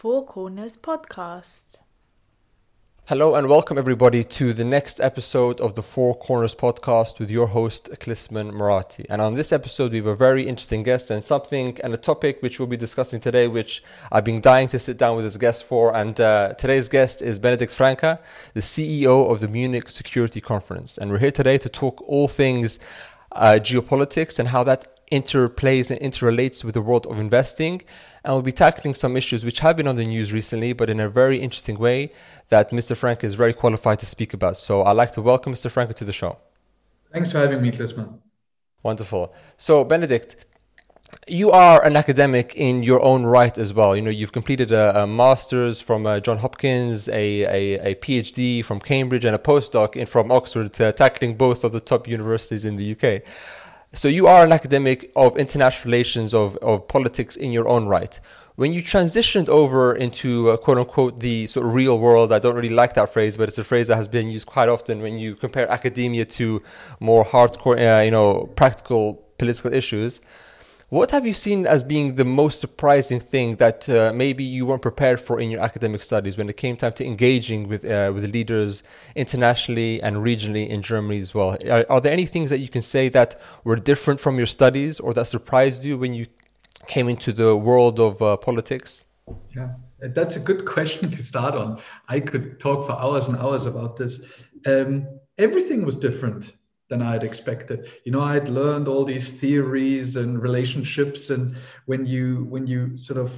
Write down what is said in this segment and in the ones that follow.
Four Corners podcast. Hello and welcome everybody to the next episode of the Four Corners podcast with your host Klisman Murati. And on this episode we have a very interesting guest and something and a topic which we'll be discussing today, which I've been dying to sit down with this guest for. And uh, today's guest is Benedikt Franke, the CEO of the Munich Security Conference. And we're here today to talk all things uh, geopolitics and how that interplays and interrelates with the world of investing and we'll be tackling some issues which have been on the news recently, but in a very interesting way that Mr. Franke is very qualified to speak about. So I'd like to welcome Mr. Franke to the show. Thanks for having me, Klisman. Wonderful. So, Benedikt, you are an academic in your own right as well. You know, you've completed a, a master's from uh, John Hopkins, a, a, a, PhD from Cambridge, and a postdoc in, from Oxford, uh, tackling both of the top universities in the UK. So you are an academic of international relations, of, of politics in your own right. When you transitioned over into uh, quote unquote the sort of real world, I don't really like that phrase, but it's a phrase that has been used quite often when you compare academia to more hardcore, uh, you know, practical political issues. What have you seen as being the most surprising thing that uh, maybe you weren't prepared for in your academic studies when it came time to engaging with uh, with leaders internationally and regionally in Germany as well? Are, are, there any things that you can say that were different from your studies or that surprised you when you came into the world of uh, politics? Yeah, that's a good question to start on. I could talk for hours and hours about this. Um, everything was different than I had expected. You know, I had learned all these theories and relationships, and when you when you sort of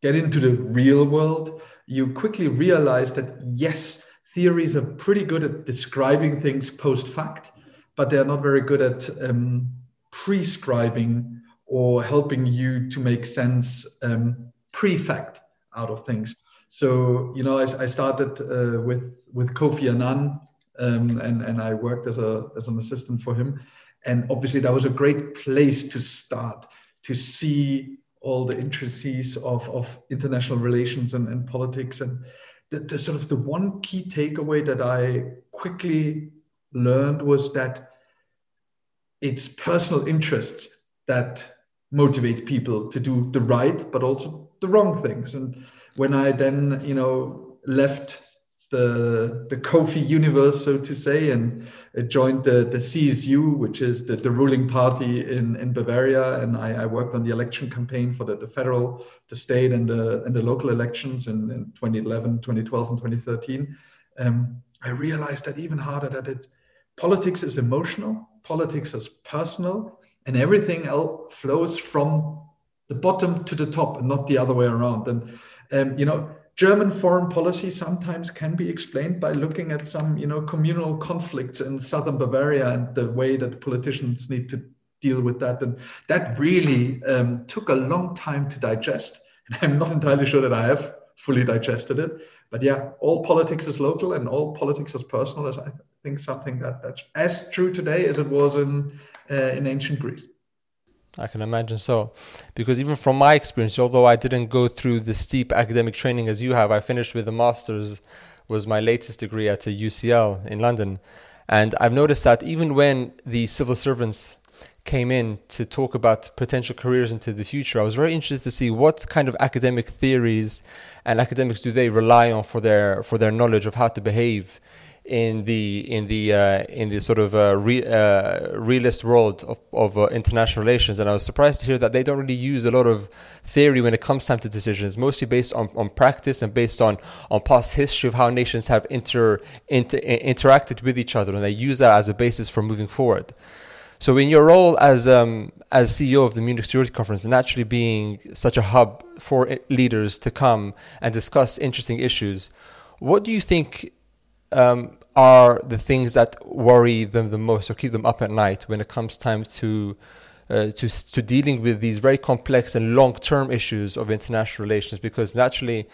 get into the real world, you quickly realize that yes, theories are pretty good at describing things post fact, but they are not very good at um, prescribing or helping you to make sense um, pre-fact out of things. So you know, I, I started uh, with with Kofi Annan um, and and I worked as a as an assistant for him, and obviously that was a great place to start to see all the intricacies of of international relations and, and politics. And the, the sort of the one key takeaway that I quickly learned was that it's personal interests that motivate people to do the right but also the wrong things. And when i then you know left the the Kofi universe, so to say, and joined the the CSU, which is the, the ruling party in, in Bavaria. And I, I worked on the election campaign for the, the federal, the state, and the and the local elections in, in 2011, 2012, and 2013. Um, I realized that even harder that it politics is emotional, politics is personal, and everything else flows from the bottom to the top, and not the other way around. And um, you know German foreign policy sometimes can be explained by looking at some, you know, communal conflicts in southern Bavaria and the way that politicians need to deal with that. And that really um, took a long time to digest. And I'm not entirely sure that I have fully digested it. But yeah, all politics is local and all politics is personal is, I think, something that, that's as true today as it was in, uh, in ancient Greece. I can imagine so. Because even from my experience, although I didn't go through the steep academic training as you have, I finished with a master's, was my latest degree at a UCL in London. And I've noticed that even when the civil servants came in to talk about potential careers into the future, I was very interested to see what kind of academic theories and academics do they rely on for their for their knowledge of how to behave in the in the uh, in the sort of uh, re, uh, realist world of, of uh, international relations, and I was surprised to hear that they don't really use a lot of theory when it comes time to decisions. Mostly based on, on practice and based on on past history of how nations have inter, inter interacted with each other, and they use that as a basis for moving forward. So, in your role as um, as CEO of the Munich Security Conference, and actually being such a hub for leaders to come and discuss interesting issues, what do you think um, are the things that worry them the most or keep them up at night when it comes time to uh, to to dealing with these very complex and long-term issues of international relations because naturally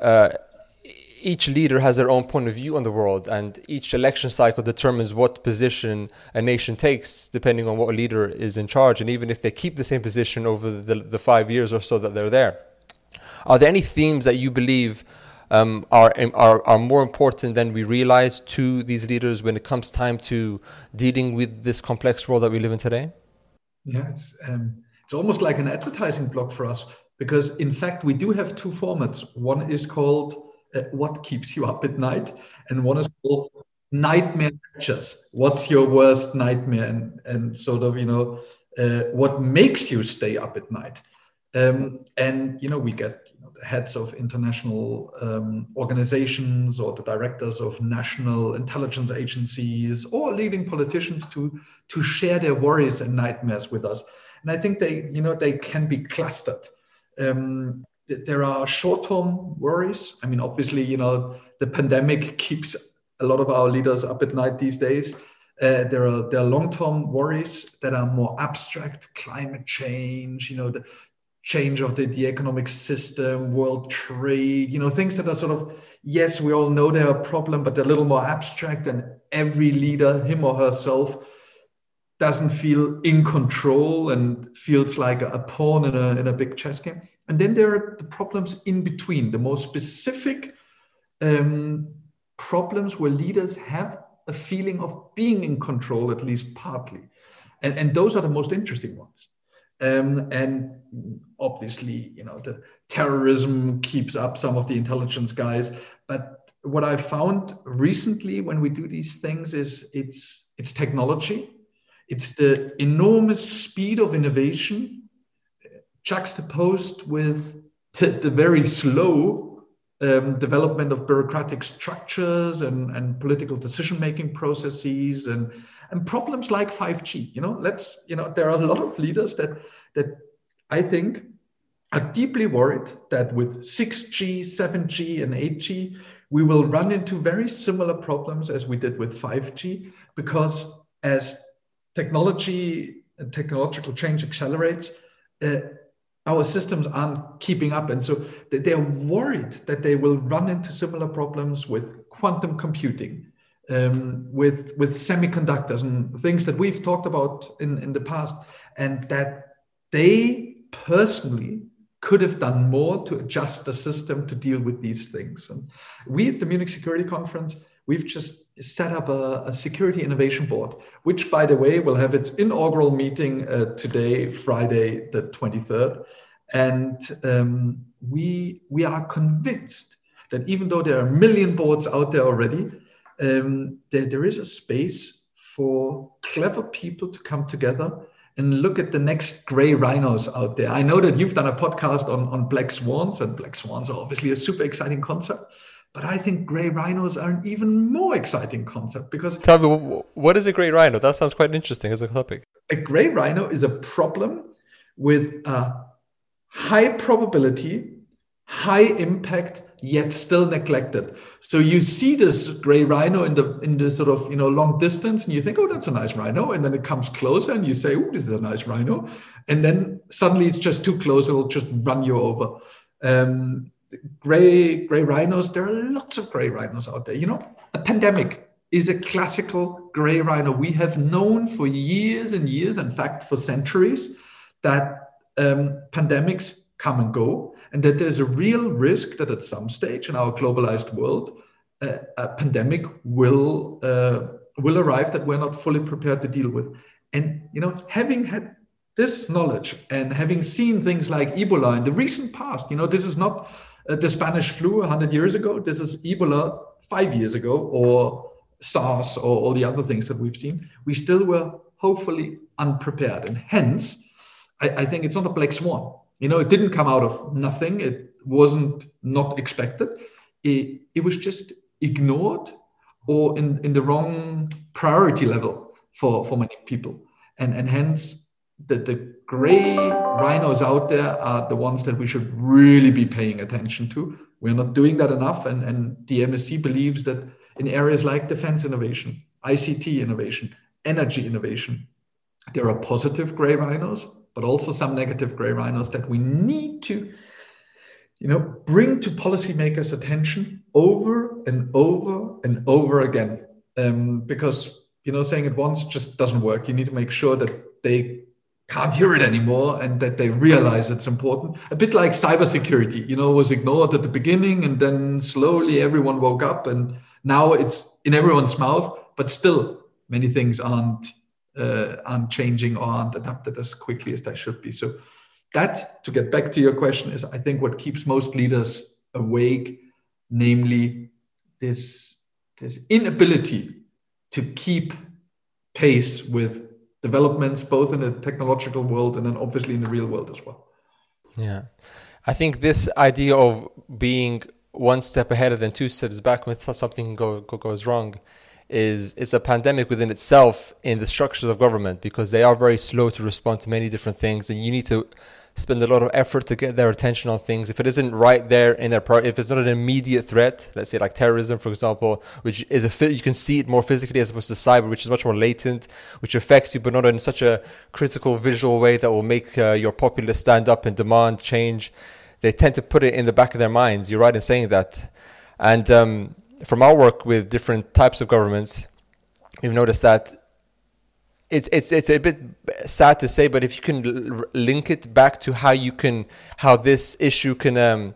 uh, each leader has their own point of view on the world and each election cycle determines what position a nation takes depending on what leader is in charge and even if they keep the same position over the, the five years or so that they're there. Are there any themes that you believe um, are, are, are more important than we realize to these leaders when it comes time to dealing with this complex world that we live in today? Yeah, it's, um, it's almost like an advertising block for us. because in fact we do have two formats. One is called uh, "What keeps you up at night," and one is called "Nightmare Pictures." What's your worst nightmare, and and sort of you know uh, what makes you stay up at night. Um, and you know we get heads of international um, organizations or the directors of national intelligence agencies or leading politicians to to share their worries and nightmares with us. And I think they you know they can be clustered. Um, there are short-term worries. I mean, obviously, you know, the pandemic keeps a lot of our leaders up at night these days. Uh, there are there are long-term worries that are more abstract, climate change, you know, the change of the, the economic system, world trade, you know, things that are sort of yes, we all know they're a problem, but they're a little more abstract, and every leader, him or herself, doesn't feel in control and feels like a pawn in a in a big chess game. And then there are the problems in between, the more specific um, problems where leaders have a feeling of being in control, at least partly. And, and those are the most interesting ones. Um, and obviously, you know, the terrorism keeps up some of the intelligence guys. But what I found recently when we do these things is it's it's technology, it's the enormous speed of innovation juxtaposed with the, very slow um, development of bureaucratic structures and, and political decision making processes and and problems like 5G. You know, let's you know there are a lot of leaders that that I think are deeply worried that with 6G, 7G, and 8G we will run into very similar problems as we did with 5G because as technology and technological change accelerates. Uh, our systems aren't keeping up. And so they're worried that they will run into similar problems with quantum computing, um, with, with semiconductors and things that we've talked about in, in the past, and that they personally could have done more to adjust the system to deal with these things. And we at the Munich Security Conference, we've just set up a, a security innovation board, which, by the way, will have its inaugural meeting uh, today, Friday, the 23rd. And um, we, we are convinced that even though there are a million boards out there already, um, there, there is a space for clever people to come together and look at the next gray rhinos out there. I know that you've done a podcast on, on black swans, and black swans are obviously a super exciting concept. But I think gray rhinos are an even more exciting concept because. Tell me, what is a gray rhino? That sounds quite interesting as a topic. A gray rhino is a problem with a high probability, high impact, yet still neglected. So you see this gray rhino in the in the sort of you know long distance, and you think, oh, that's a nice rhino, and then it comes closer, and you say, oh, this is a nice rhino, and then suddenly it's just too close; it'll just run you over. Um, gray gray rhinos. There are lots of gray rhinos out there. You know, a pandemic is a classical gray rhino. We have known for years and years, in fact, for centuries, that um, pandemics come and go, and that there's a real risk that at some stage in our globalized world, uh, a pandemic will uh, will arrive that we're not fully prepared to deal with. And you know, having had this knowledge and having seen things like Ebola in the recent past, you know, this is not uh, the Spanish flu 100 years ago. This is Ebola five years ago, or SARS, or all the other things that we've seen. We still were hopefully unprepared, and hence I, I think it's not a black swan. You know, it didn't come out of nothing. It wasn't not expected. It, it was just ignored or in, in the wrong priority level for, for many people. And, and hence, the, the gray rhinos out there are the ones that we should really be paying attention to. We're not doing that enough. And, and the MSC believes that in areas like defense innovation, ICT innovation, energy innovation, there are positive gray rhinos but also some negative gray rhinos that we need to you know bring to policymakers attention over and over and over again. Um, because you know saying it once just doesn't work. You need to make sure that they can't hear it anymore and that they realize it's important. A bit like cybersecurity you know was ignored at the beginning and then slowly everyone woke up and now it's in everyone's mouth but still many things aren't uh, aren't changing or aren't adapted as quickly as they should be. So that to get back to your question is i think what keeps most leaders awake namely this this inability to keep pace with developments both in the technological world and then obviously in the real world as well yeah i think this idea of being one step ahead and then two steps back when something go, go, goes wrong is is a pandemic within itself in the structures of government because they are very slow to respond to many different things and you need to spend a lot of effort to get their attention on things. If it isn't right there in their part if it's not an immediate threat let's say like terrorism for example which is a you can see it more physically as opposed to cyber which is much more latent which affects you but not in such a critical visual way that will make uh, your populace stand up and demand change. They tend to put it in the back of their minds. You're right in saying that. And um, from our work with different types of governments, we've noticed that it's it's it's a bit sad to say, but if you can link it back to how you can how this issue can um,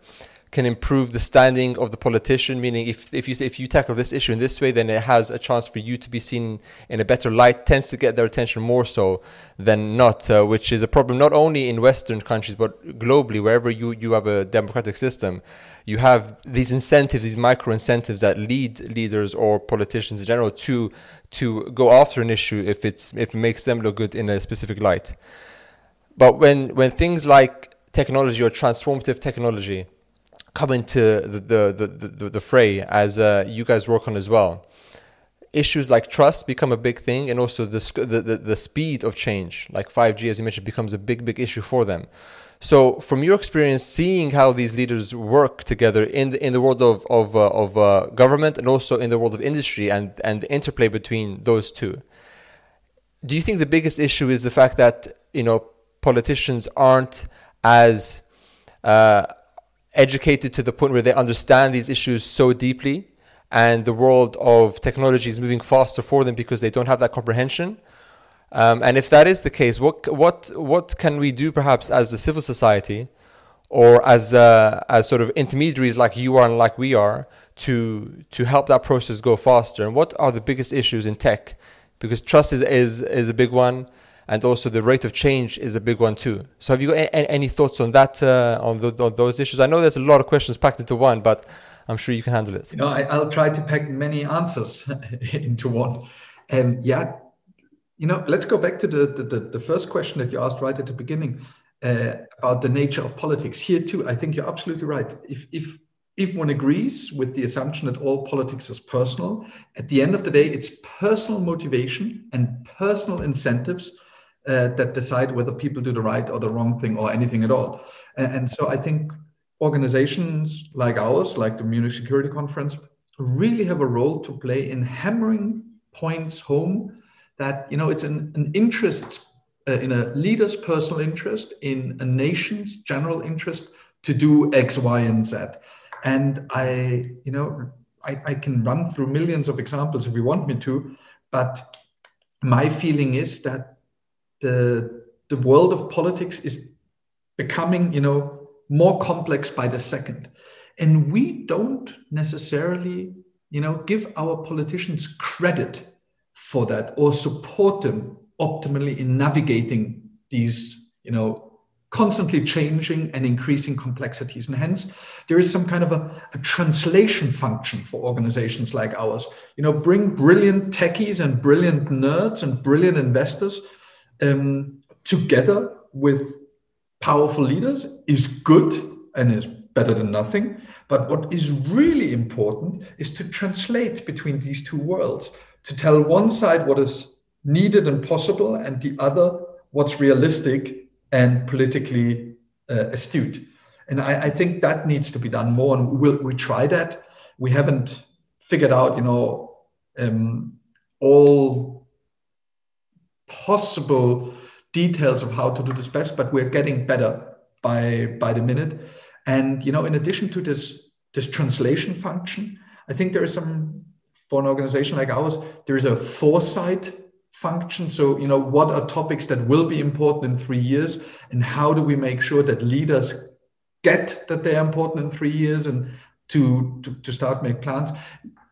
can improve the standing of the politician. Meaning, if if you if you tackle this issue in this way, then it has a chance for you to be seen in a better light. Tends to get their attention more so than not, uh, which is a problem not only in Western countries but globally. Wherever you you have a democratic system, you have these incentives, these micro incentives that lead leaders or politicians in general to to go after an issue if it's if it makes them look good in a specific light. But when when things like technology or transformative technology come into the the the, the, the fray as uh, you guys work on as well. Issues like trust become a big thing, and also the, the the speed of change, like 5G, as you mentioned, becomes a big big issue for them. So, from your experience, seeing how these leaders work together in the in the world of of uh, of uh, government and also in the world of industry, and and the interplay between those two, do you think the biggest issue is the fact that you know politicians aren't as uh, educated to the point where they understand these issues so deeply and the world of technology is moving faster for them because they don't have that comprehension. Um, and if that is the case what what what can we do perhaps as a civil society or as uh, as sort of intermediaries like you are and like we are to to help that process go faster? And what are the biggest issues in tech? Because trust is is, is a big one and also the rate of change is a big one too. So have you got any, any thoughts on that, uh, on, the, on, those issues? I know there's a lot of questions packed into one, but I'm sure you can handle it. You know, I, will try to pack many answers into one. Um, yeah, you know, let's go back to the, the, the first question that you asked right at the beginning uh, about the nature of politics. Here too, I think you're absolutely right. If, if if one agrees with the assumption that all politics is personal, at the end of the day, it's personal motivation and personal incentives uh, that decide whether people do the right or the wrong thing or anything at all. And, and, so I think organizations like ours, like the Munich Security Conference, really have a role to play in hammering points home that you know it's an, an interest uh, in a leader's personal interest, in a nation's general interest to do X, Y, and Z. And I, you know, I, I can run through millions of examples if you want me to, but my feeling is that the the world of politics is becoming you know more complex by the second. And we don't necessarily you know give our politicians credit for that or support them optimally in navigating these you know constantly changing and increasing complexities. And hence there is some kind of a, a translation function for organizations like ours. You know bring brilliant techies and brilliant nerds and brilliant investors um, together with powerful leaders is good and is better than nothing. But what is really important is to translate between these two worlds, to tell one side what is needed and possible, and the other what's realistic and politically uh, astute. And I, I, think that needs to be done more. And we'll, we try that. We haven't figured out, you know, um, all possible details of how to do this best, but we're getting better by by the minute. And you know, in addition to this this translation function, I think there is some for an organization like ours, there is a foresight function. So, you know, what are topics that will be important in three years, and how do we make sure that leaders get that they're important in three years and to, to, to start make plans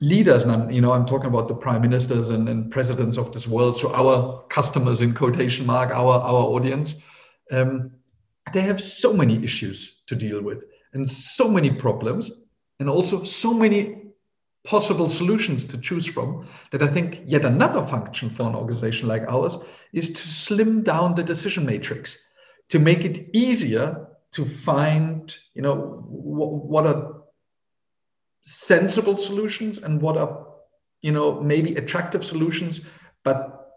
leaders, and I'm, you know, I'm talking about the prime ministers and, and presidents of this world, so our customers in quotation mark, our our audience. Um, they have so many issues to deal with and so many problems and also so many possible solutions to choose from that I think yet another function for an organization like ours is to slim down the decision matrix, to make it easier to find, you know, what are sensible solutions and what are, you know, maybe attractive solutions, but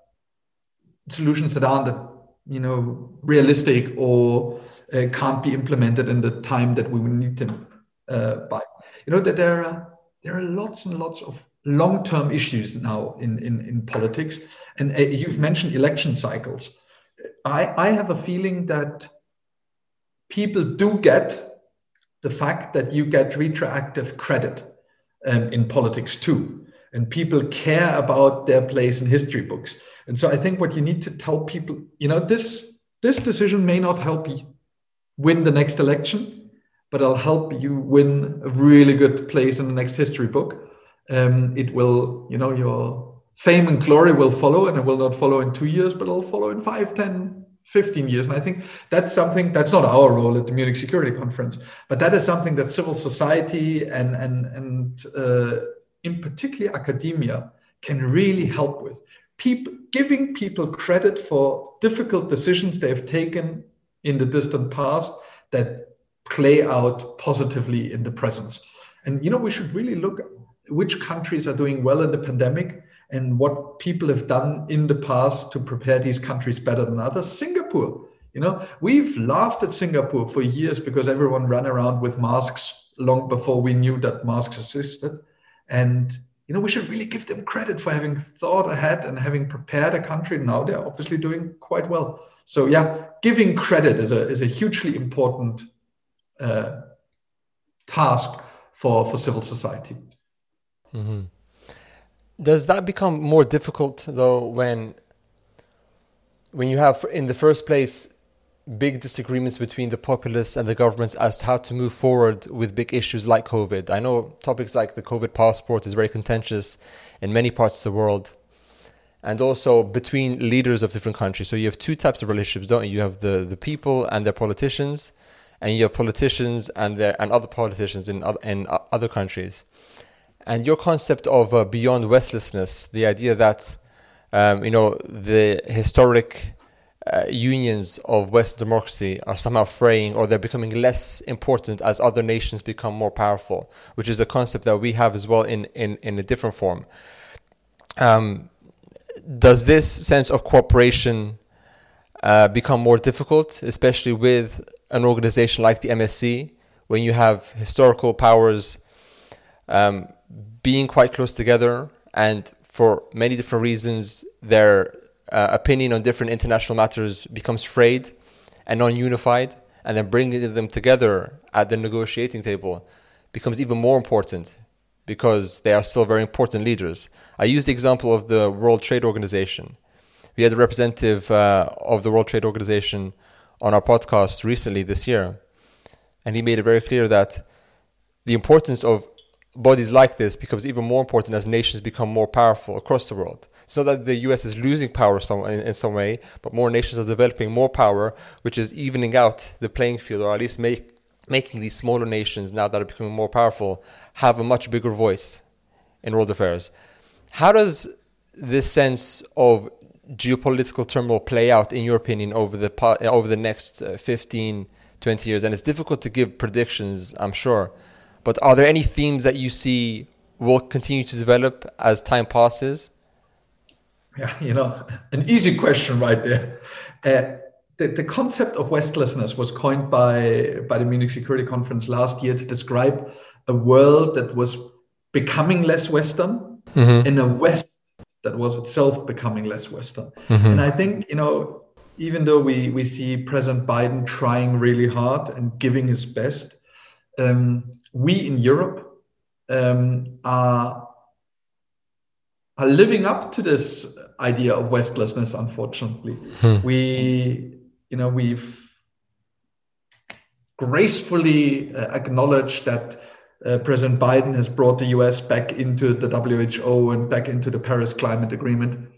solutions that aren't, you know, realistic or uh, can't be implemented in the time that we need them uh, by. You know that there are there are lots and lots of long-term issues now in, in, in politics. And uh, you've mentioned election cycles. I, I have a feeling that people do get the fact that you get retroactive credit um, in politics too. And people care about their place in history books. And so I think what you need to tell people, you know, this this decision may not help you win the next election, but it'll help you win a really good place in the next history book. Um, it will, you know, your fame and glory will follow, and it will not follow in two years, but it'll follow in five, 10, 15 years. And I think that's something that's not our role at the Munich Security Conference, but that is something that civil society and and and uh, in particular academia can really help with. People giving people credit for difficult decisions they have taken in the distant past that play out positively in the present. And you know, we should really look which countries are doing well in the pandemic and what people have done in the past to prepare these countries better than others. Singapore, you know, we've laughed at Singapore for years because everyone ran around with masks long before we knew that masks existed. And you know, we should really give them credit for having thought ahead and having prepared a country. Now they're obviously doing quite well. So yeah, giving credit is a is a hugely important uh, task for, for civil society. Mm-hmm. Does that become more difficult though when when you have in the first place big disagreements between the populace and the governments as to how to move forward with big issues like COVID? I know topics like the COVID passport is very contentious in many parts of the world. And also between leaders of different countries. So you have two types of relationships, don't you? You have the, the people and their politicians, and you have politicians and their and other politicians in in other countries, and your concept of uh, beyond Westlessness, the idea that um, you know the historic uh, unions of Western democracy are somehow fraying or they're becoming less important as other nations become more powerful, which is a concept that we have as well in in in a different form. Um, does this sense of cooperation uh, become more difficult, especially with an organization like the MSC, when you have historical powers um, being quite close together and for many different reasons their uh, opinion on different international matters becomes frayed and non-unified and then bringing them together at the negotiating table becomes even more important because they are still very important leaders. I use the example of the World Trade Organization we had a representative uh, of the World Trade Organization on our podcast recently this year, and he made it very clear that the importance of bodies like this becomes even more important as nations become more powerful across the world. So that the US is losing power some, in, in, some way, but more nations are developing more power, which is evening out the playing field, or at least make, making these smaller nations, now that are becoming more powerful, have a much bigger voice in world affairs. How does this sense of geopolitical turmoil play out in your opinion over the over the next uh, 15 20 years and it's difficult to give predictions i'm sure but are there any themes that you see will continue to develop as time passes yeah you know an easy question right there uh, the, the concept of westlessness was coined by by the munich security conference last year to describe a world that was becoming less western mm-hmm. in a west that was itself becoming less Western. Mm-hmm. And I think, you know, even though we, we see President Biden trying really hard and giving his best, um, we in Europe um, are, are living up to this idea of Westlessness, unfortunately. Hmm. We, you know, we've gracefully uh, acknowledged that uh, President Biden has brought the US back into the WHO and back into the Paris Climate Agreement.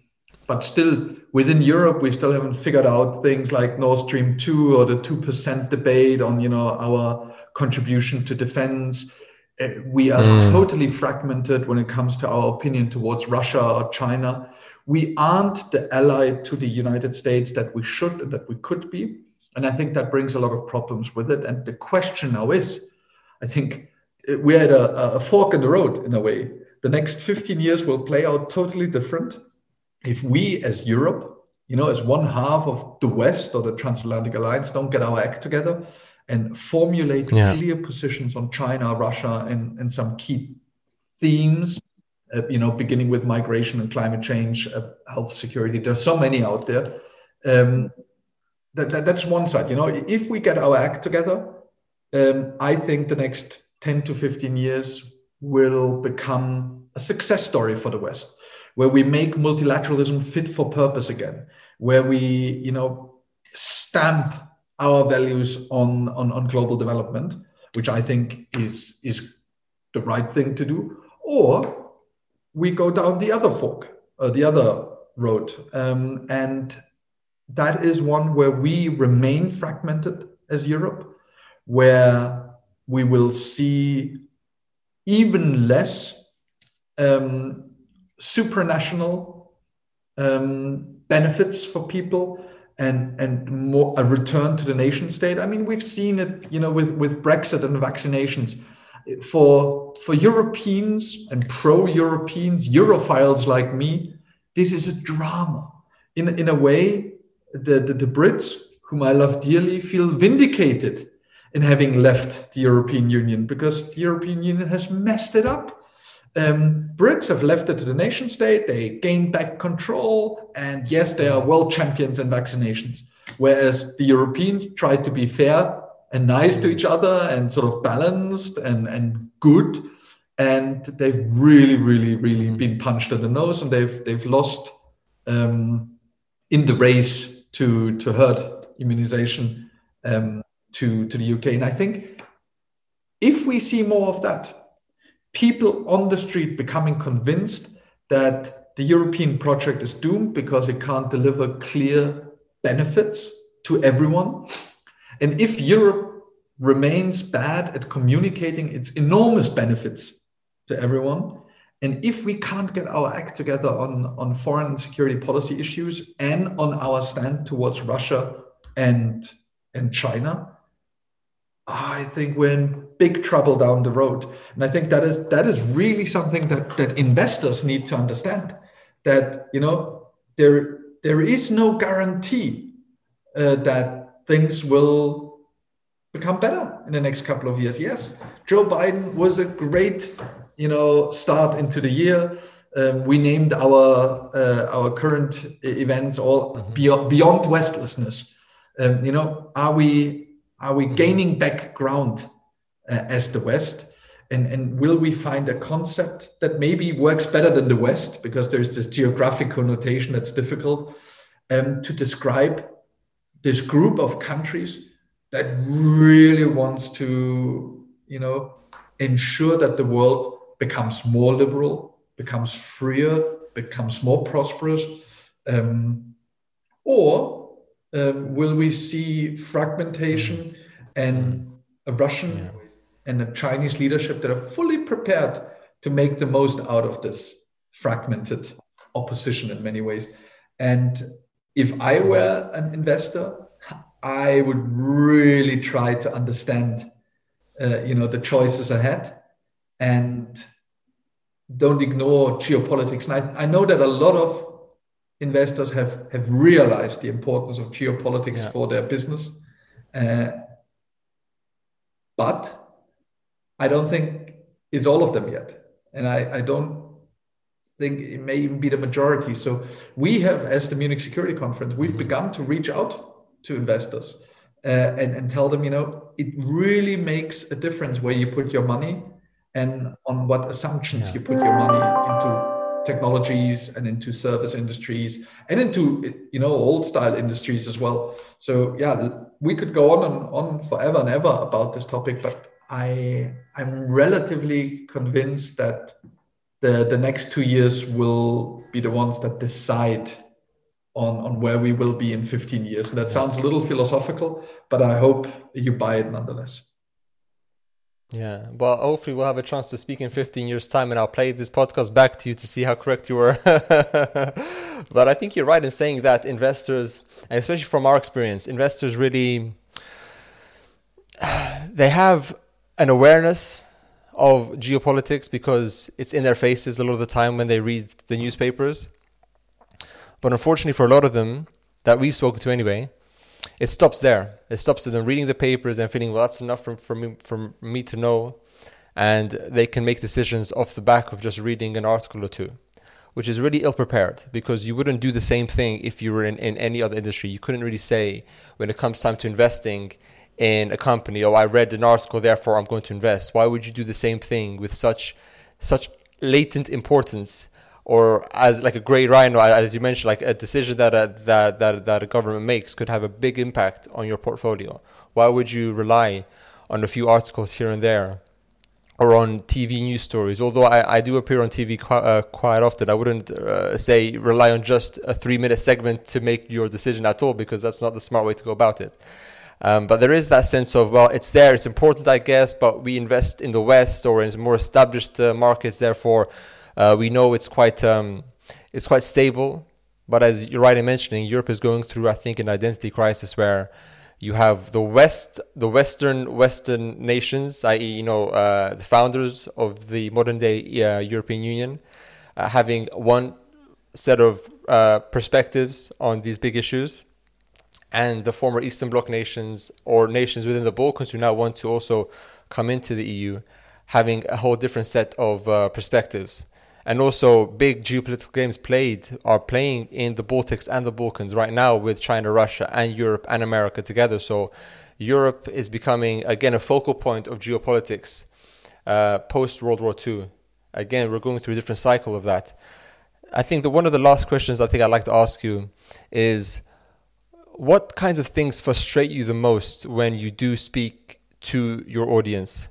but still within Europe, we still haven't figured out things like Nord Stream 2 or the 2% debate on, you know, our contribution to defense. Uh, we are mm. totally fragmented when it comes to our opinion towards Russia or China. We aren't the ally to the United States that we should and that we could be. And I think that brings a lot of problems with it. And the question now is I think we're at a, a fork in the road in a way. The next 15 years will play out totally different if we as Europe, you know, as one half of the West or the transatlantic alliance, don't get our act together and formulate yeah. clear positions on China, Russia, and, and some key themes, uh, you know, beginning with migration and climate change, uh, health security. There's so many out there. Um, that, that, that's one side. You know, if we get our act together, um, I think the next 10 to 15 years will become a success story for the West where we make multilateralism fit for purpose again, where we, you know, stamp our values on, on, on global development, which I think is, is the right thing to do, or we go down the other fork, uh, the other road. Um, and that is one where we remain fragmented as Europe, where we will see even less um, supranational um, benefits for people and and more a return to the nation state. I mean, we've seen it, you know, with with Brexit and vaccinations. For for Europeans and pro-Europeans, Europhiles like me, this is a drama. In in a way, the, the, the Brits, whom I love dearly, feel vindicated in having left the European Union because the European Union has messed it up um, Brits have left it to the nation state. They gained back control. And yes, they are world champions in vaccinations. Whereas the Europeans tried to be fair and nice to each other and sort of balanced and, and good. And they've really, really, really been punched in the nose and they've, they've lost um, in the race to, to herd immunization um, to, to the UK. And I think if we see more of that, people on the street becoming convinced that the European project is doomed because it can't deliver clear benefits to everyone. And if Europe remains bad at communicating its enormous benefits to everyone, and if we can't get our act together on, on foreign security policy issues and on our stand towards Russia and, and China, I think we're in big trouble down the road. And I think that is that is really something that that investors need to understand. That you know there there is no guarantee uh, that things will become better in the next couple of years. Yes, Joe Biden was a great you know start into the year. Um, we named our uh, our current events all mm-hmm. beyond, beyond Westlessness. Um, you know, are we are we gaining back ground uh, as the West? And, and will we find a concept that maybe works better than the West because there's this geographic connotation that's difficult um, to describe this group of countries that really wants to, you know, ensure that the world becomes more liberal, becomes freer, becomes more prosperous, um, or um, will we see fragmentation and a Russian yeah. and a Chinese leadership that are fully prepared to make the most out of this fragmented opposition in many ways? And if I were an investor, I would really try to understand, uh, you know, the choices ahead, and don't ignore geopolitics. And I, I know that a lot of investors have have realized the importance of geopolitics yeah. for their business. Uh, but I don't think it's all of them yet, and I, I don't think it may even be the majority. So we have, as the Munich Security Conference, we've mm-hmm. begun to reach out to investors uh, and, and tell them, you know, it really makes a difference where you put your money and on what assumptions yeah. you put your money into technologies and into service industries and into you know old style industries as well so yeah we could go on and on forever and ever about this topic but i i'm relatively convinced that the the next two years will be the ones that decide on, on where we will be in 15 years. And that sounds a little philosophical, but I hope you buy it nonetheless. Yeah, well, hopefully we'll have a chance to speak in 15 years' time and I'll play this podcast back to you to see how correct you were. but I think you're right in saying that investors, and especially from our experience, investors really they have an awareness of geopolitics because it's in their faces a lot of the time when they read the newspapers. But unfortunately, for a lot of them that we've spoken to anyway, it stops there. It stops them reading the papers and feeling, well, that's enough for, for, me, for me to know. And they can make decisions off the back of just reading an article or two, which is really ill prepared because you wouldn't do the same thing if you were in, in any other industry. You couldn't really say, when it comes time to investing, in a company, oh, I read an article, therefore I'm going to invest. Why would you do the same thing with such such latent importance? Or as like a gray rhino, as you mentioned, like a decision that a, that, that that a government makes could have a big impact on your portfolio. Why would you rely on a few articles here and there, or on TV news stories? Although I, I do appear on TV quite, uh, quite often, I wouldn't uh, say rely on just a three minute segment to make your decision at all because that's not the smart way to go about it. Um, but there is that sense of, well, it's there, it's important, I guess, but we invest in the West or in more established uh, markets, therefore, uh, we know it's quite, um, it's quite stable. But as you're right in mentioning, Europe is going through, I think, an identity crisis where you have the West, the Western Western nations, i.e., you know, uh, the founders of the modern day uh, European Union, uh, having one set of uh, perspectives on these big issues and the former Eastern Bloc nations or nations within the Balkans who now want to also come into the EU, having a whole different set of uh, perspectives. And also, big geopolitical games played are playing in the Baltics and the Balkans right now with China, Russia, and Europe and America together. So, Europe is becoming again a focal point of geopolitics uh, post World War II. Again, we're going through a different cycle of that. I think that one of the last questions I think I'd like to ask you is what kinds of things frustrate you the most when you do speak to your audience?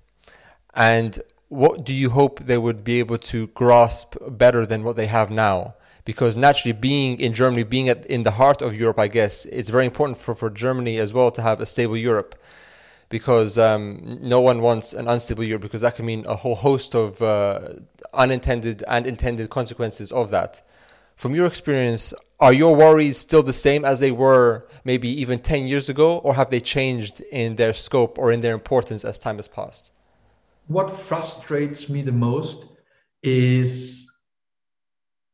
And what do you hope they would be able to grasp better than what they have now? Because naturally, being in Germany, being at, in the heart of Europe, I guess it's very important for, for Germany as well to have a stable Europe. Because um, no one wants an unstable Europe, because that can mean a whole host of uh, unintended and intended consequences of that. From your experience, are your worries still the same as they were maybe even 10 years ago, or have they changed in their scope or in their importance as time has passed? What frustrates me the most is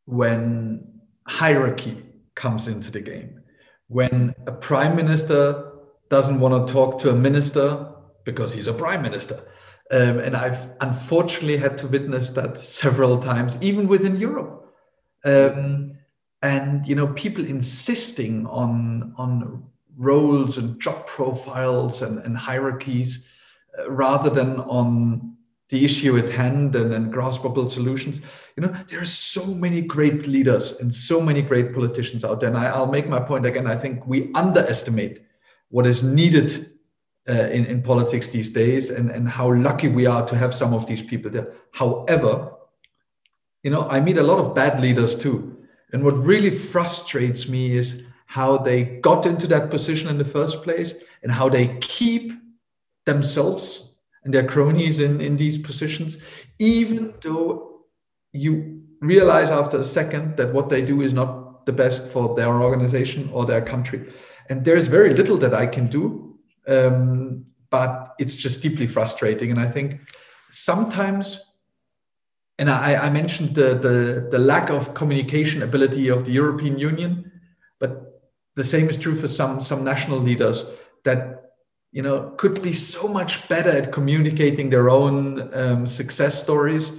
when hierarchy comes into the game. When a prime minister doesn't want to talk to a minister because he's a prime minister. Um, and I've unfortunately had to witness that several times, even within Europe. Um, and you know people insisting on on roles and job profiles and, and hierarchies uh, rather than on the issue at hand and, and graspable solutions. You know there are so many great leaders and so many great politicians out there. And I, i'll make my point again. I think we underestimate what is needed uh, in, in politics these days and, and how lucky we are to have some of these people there. However you know i meet a lot of bad leaders too and what really frustrates me is how they got into that position in the first place and how they keep themselves and their cronies in, in these positions, even though you realize after a second that what they do is not the best for their organization or their country. And there's very little that I can do, um, but it's just deeply frustrating. And I think sometimes and I, I mentioned the, the, the lack of communication ability of the European Union, but the same is true for some some national leaders that you know could be so much better at communicating their own um, success stories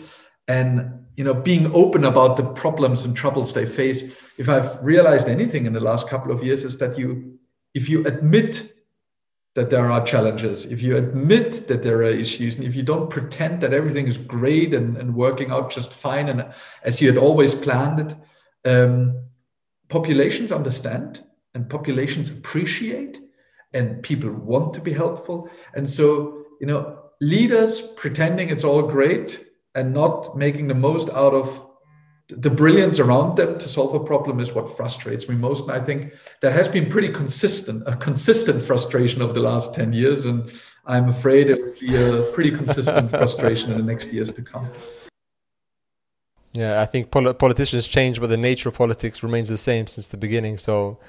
and you know being open about the problems and troubles they face. If i've realized anything in the last couple of years is that you if you admit that there are challenges, if you admit that there are issues, and if you don't pretend that everything is great and, and working out just fine and as you had always planned it, um, populations understand and populations appreciate and people want to be helpful. And so, you know, leaders pretending it's all great and not making the most out of the brilliance around them to solve a problem is what frustrates me most. And I think there has been pretty consistent, a consistent frustration over the last 10 years. And I'm afraid it will be a pretty consistent frustration in the next years to come. Yeah, I think pol- politicians change, but the nature of politics remains the same since the beginning. So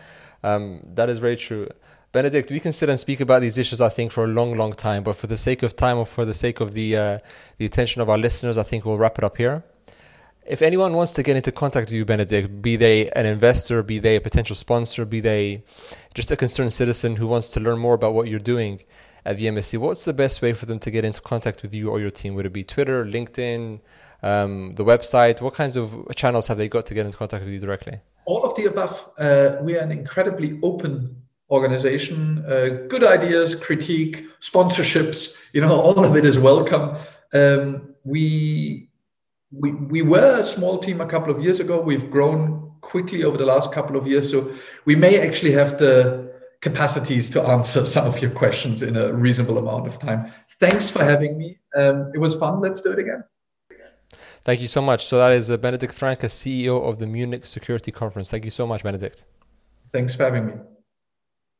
um, that is very true. Benedikt, we can sit and speak about these issues, I think, for a long, long time. But for the sake of time, or for the sake of the uh, the attention of our listeners, I think we'll wrap it up here. If anyone wants to get into contact with you, Benedikt, be they an investor, be they a potential sponsor, be they just a concerned citizen who wants to learn more about what you're doing at the MSC, what's the best way for them to get into contact with you or your team? Would it be Twitter, LinkedIn, um, the website? What kinds of channels have they got to get into contact with you directly? All of the above. Uh, we are an incredibly open organization. Uh, good ideas, critique, sponsorships, you know, all of it is welcome. Um, we, we, we were a small team a couple of years ago. We've grown quickly over the last couple of years. So we may actually have the capacities to answer some of your questions in a reasonable amount of time. Thanks for having me. Um, it was fun. Let's do it again. Thank you so much. So that is uh, Benedikt Franke, CEO of the Munich Security Conference. Thank you so much, Benedikt. Thanks for having me.